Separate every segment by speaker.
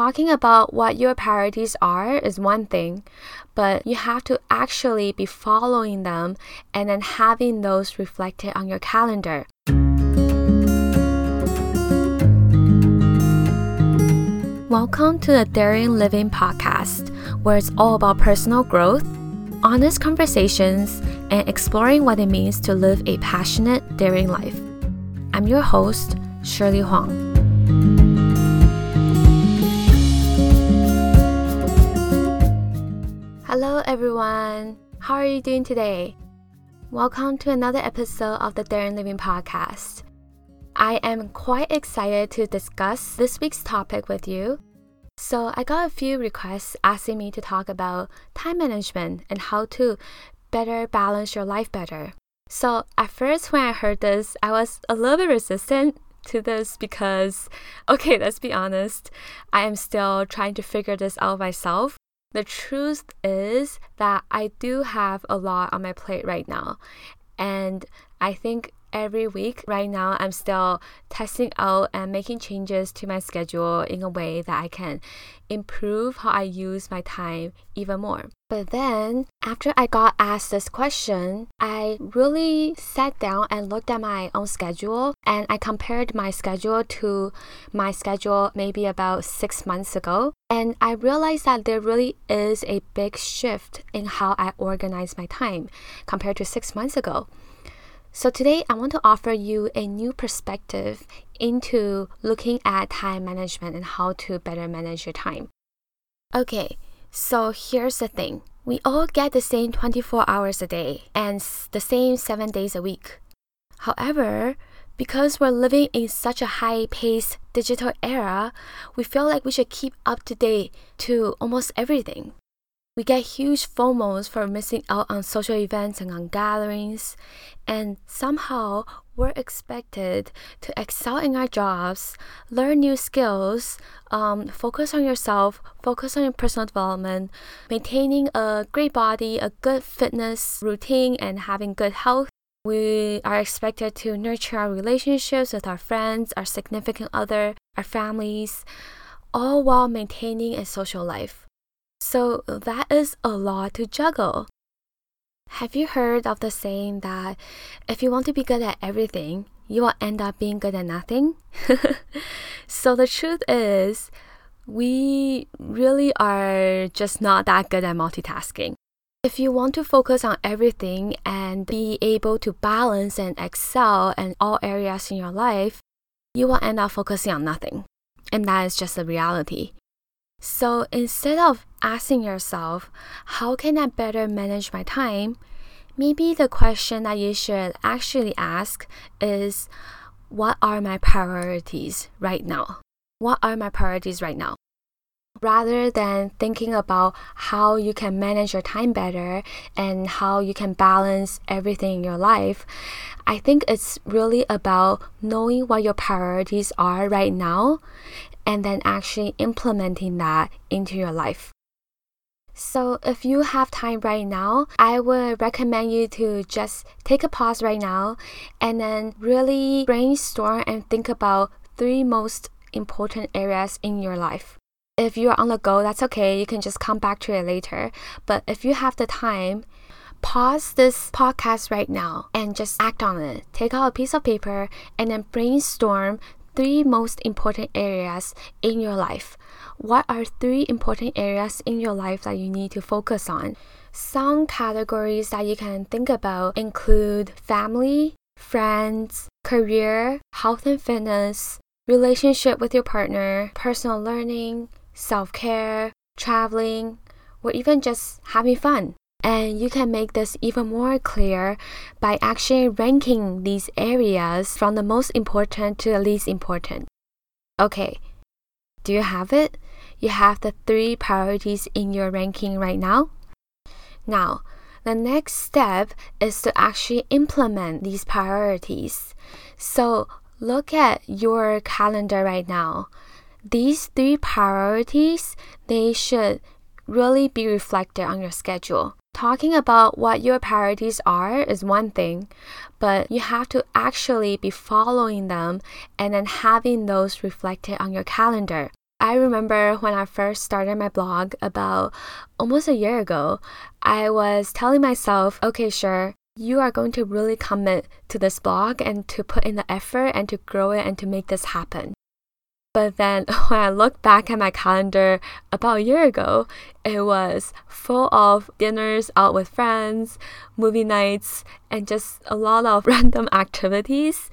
Speaker 1: talking about what your priorities are is one thing, but you have to actually be following them and then having those reflected on your calendar. Welcome to the Daring Living podcast, where it's all about personal growth, honest conversations, and exploring what it means to live a passionate, daring life. I'm your host, Shirley Huang. Hello, everyone. How are you doing today? Welcome to another episode of the Daring Living podcast. I am quite excited to discuss this week's topic with you. So, I got a few requests asking me to talk about time management and how to better balance your life better. So, at first, when I heard this, I was a little bit resistant to this because, okay, let's be honest, I am still trying to figure this out myself. The truth is that I do have a lot on my plate right now. And I think every week. Right now i'm still testing out and making changes to my schedule in a way that i can improve how i use my time even more. But then after i got asked this question i really sat down and looked at my own schedule and i compared my schedule to my schedule maybe about six months ago. And i realized that there really is a big shift in how i organize my time compared to six months ago so, today I want to offer you a new perspective into looking at time management and how to better manage your time. Okay, so here's the thing we all get the same 24 hours a day and the same seven days a week. However, because we're living in such a high paced digital era, we feel like we should keep up to date to almost everything. We get huge FOMOs for missing out on social events and on gatherings, and somehow we're expected to excel in our jobs, learn new skills, um, focus on yourself, focus on your personal development, maintaining a great body, a good fitness routine, and having good health. We are expected to nurture our relationships with our friends, our significant other, our families, all while maintaining a social life. So that is a lot to juggle. Have you heard of the saying that if you want to be good at everything, you will end up being good at nothing? so the truth is, we really are just not that good at multitasking. If you want to focus on everything and be able to balance and excel in all areas in your life, you will end up focusing on nothing. And that is just the reality. So instead of asking yourself, how can I better manage my time? Maybe the question that you should actually ask is, what are my priorities right now? What are my priorities right now? Rather than thinking about how you can manage your time better and how you can balance everything in your life, I think it's really about knowing what your priorities are right now and then actually implementing that into your life. So, if you have time right now, I would recommend you to just take a pause right now and then really brainstorm and think about three most important areas in your life. If you're on the go, that's okay. You can just come back to it later. But if you have the time, pause this podcast right now and just act on it. Take out a piece of paper and then brainstorm three most important areas in your life. What are three important areas in your life that you need to focus on? Some categories that you can think about include family, friends, career, health and fitness, relationship with your partner, personal learning, self care, traveling, or even just having fun. And you can make this even more clear by actually ranking these areas from the most important to the least important. Okay, do you have it? You have the three priorities in your ranking right now? Now, the next step is to actually implement these priorities. So, look at your calendar right now. These three priorities, they should really be reflected on your schedule. Talking about what your priorities are is one thing, but you have to actually be following them and then having those reflected on your calendar. I remember when I first started my blog about almost a year ago, I was telling myself, okay, sure, you are going to really commit to this blog and to put in the effort and to grow it and to make this happen. But then when I look back at my calendar about a year ago, it was full of dinners out with friends, movie nights, and just a lot of random activities.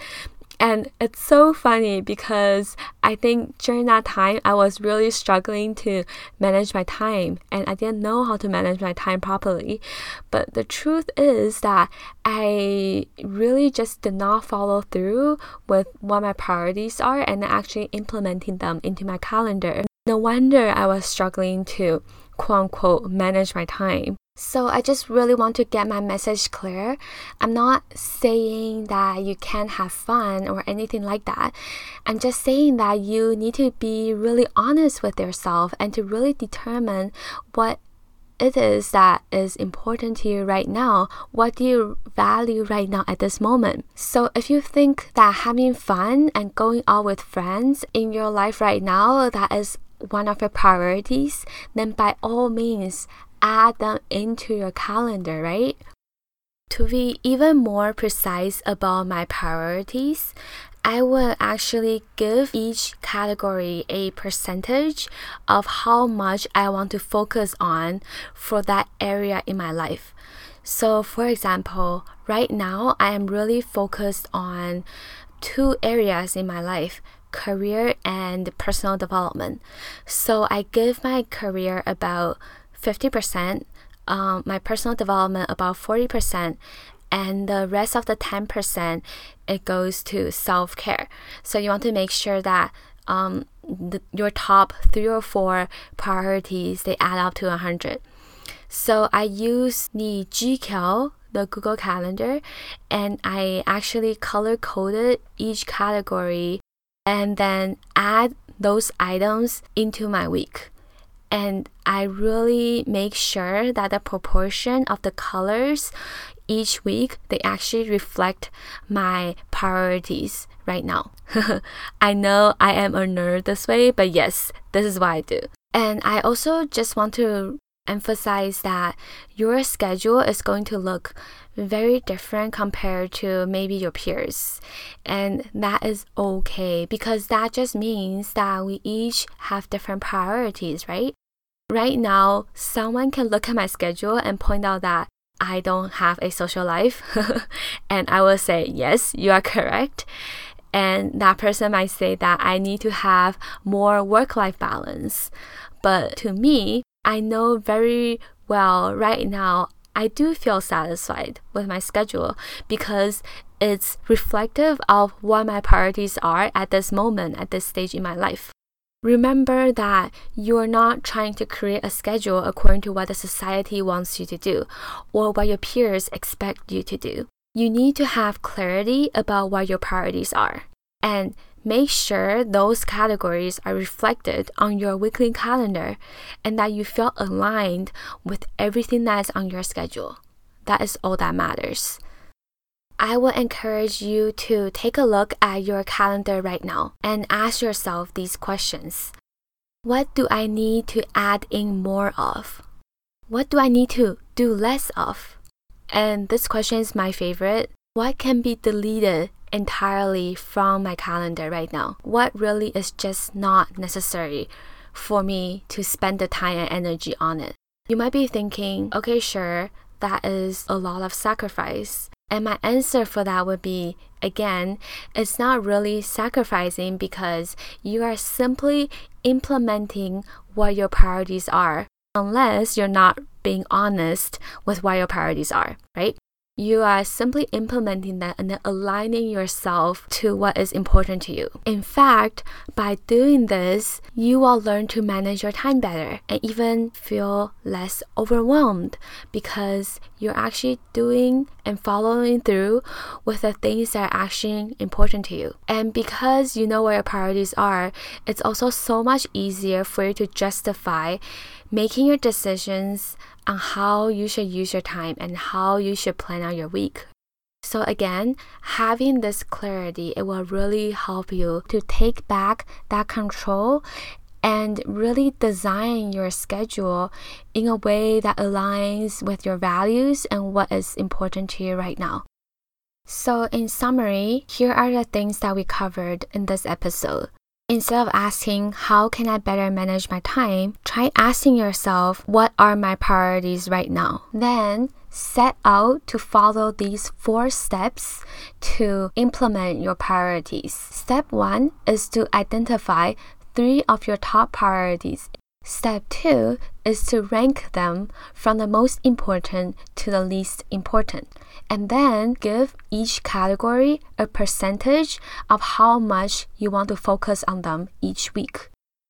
Speaker 1: And it's so funny because I think during that time I was really struggling to manage my time and I didn't know how to manage my time properly. But the truth is that I really just did not follow through with what my priorities are and actually implementing them into my calendar. No wonder I was struggling to quote unquote manage my time. So I just really want to get my message clear. I'm not saying that you can't have fun or anything like that. I'm just saying that you need to be really honest with yourself and to really determine what it is that is important to you right now. What do you value right now at this moment? So, if you think that having fun and going out with friends in your life right now that is one of your priorities, then by all means add them into your calendar, right? To be even more precise about my priorities, I will actually give each category a percentage of how much I want to focus on for that area in my life. So, for example, right now I am really focused on two areas in my life career and personal development. So, I give my career about 50%, um, my personal development about 40%, and the rest of the 10% it goes to self-care. So you want to make sure that um, the, your top three or four priorities they add up to 100. So I use the GCal, the Google Calendar, and I actually color coded each category and then add those items into my week and I really make sure that the proportion of the colors each week they actually reflect my priorities right now. I know I am a nerd this way, but yes, this is what I do. And I also just want to emphasize that your schedule is going to look very different compared to maybe your peers. And that is okay because that just means that we each have different priorities, right? Right now, someone can look at my schedule and point out that I don't have a social life. and I will say, yes, you are correct. And that person might say that I need to have more work life balance. But to me, I know very well right now I do feel satisfied with my schedule because it's reflective of what my priorities are at this moment, at this stage in my life. Remember that you're not trying to create a schedule according to what the society wants you to do or what your peers expect you to do. You need to have clarity about what your priorities are and make sure those categories are reflected on your weekly calendar and that you feel aligned with everything that's on your schedule. That is all that matters. I will encourage you to take a look at your calendar right now and ask yourself these questions. What do I need to add in more of? What do I need to do less of? And this question is my favorite. What can be deleted entirely from my calendar right now. What really is just not necessary for me to spend the time and energy on it. You might be thinking, okay, sure, that is a lot of sacrifice. And my answer for that would be again, it's not really sacrificing because you are simply implementing what your priorities are, unless you're not being honest with what your priorities are, right? You are simply implementing that and then aligning yourself to what is important to you. In fact, by doing this, you will learn to manage your time better and even feel less overwhelmed because you're actually doing and following through with the things that are actually important to you. And because you know where your priorities are, it's also so much easier for you to justify making your decisions on how you should use your time and how you should plan out your week. So again, having this clarity, it will really help you to take back that control and really design your schedule in a way that aligns with your values and what is important to you right now. So, in summary, here are the things that we covered in this episode. Instead of asking, How can I better manage my time? try asking yourself, What are my priorities right now? Then set out to follow these four steps to implement your priorities. Step one is to identify three of your top priorities. Step two is to rank them from the most important to the least important, and then give each category a percentage of how much you want to focus on them each week.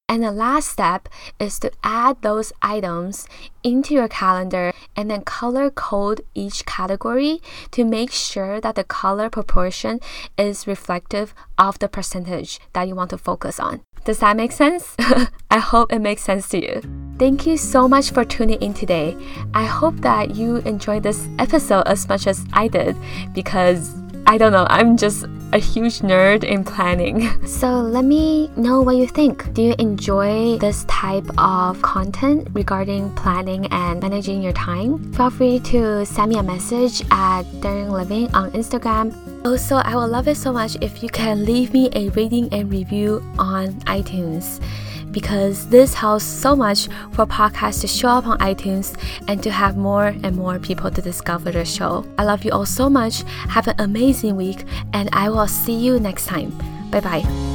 Speaker 1: And the last step is to add those items into your calendar and then color code each category to make sure that the color proportion is reflective of the percentage that you want to focus on. Does that make sense? I hope it makes sense to you. Thank you so much for tuning in today. I hope that you enjoyed this episode as much as I did because I don't know, I'm just a huge nerd in planning. So let me know what you think. Do you enjoy this type of content regarding planning and managing your time? Feel free to send me a message at Daring Living on Instagram. Also, I would love it so much if you can leave me a rating and review on iTunes because this helps so much for podcasts to show up on iTunes and to have more and more people to discover the show. I love you all so much. Have an amazing week, and I will see you next time. Bye bye.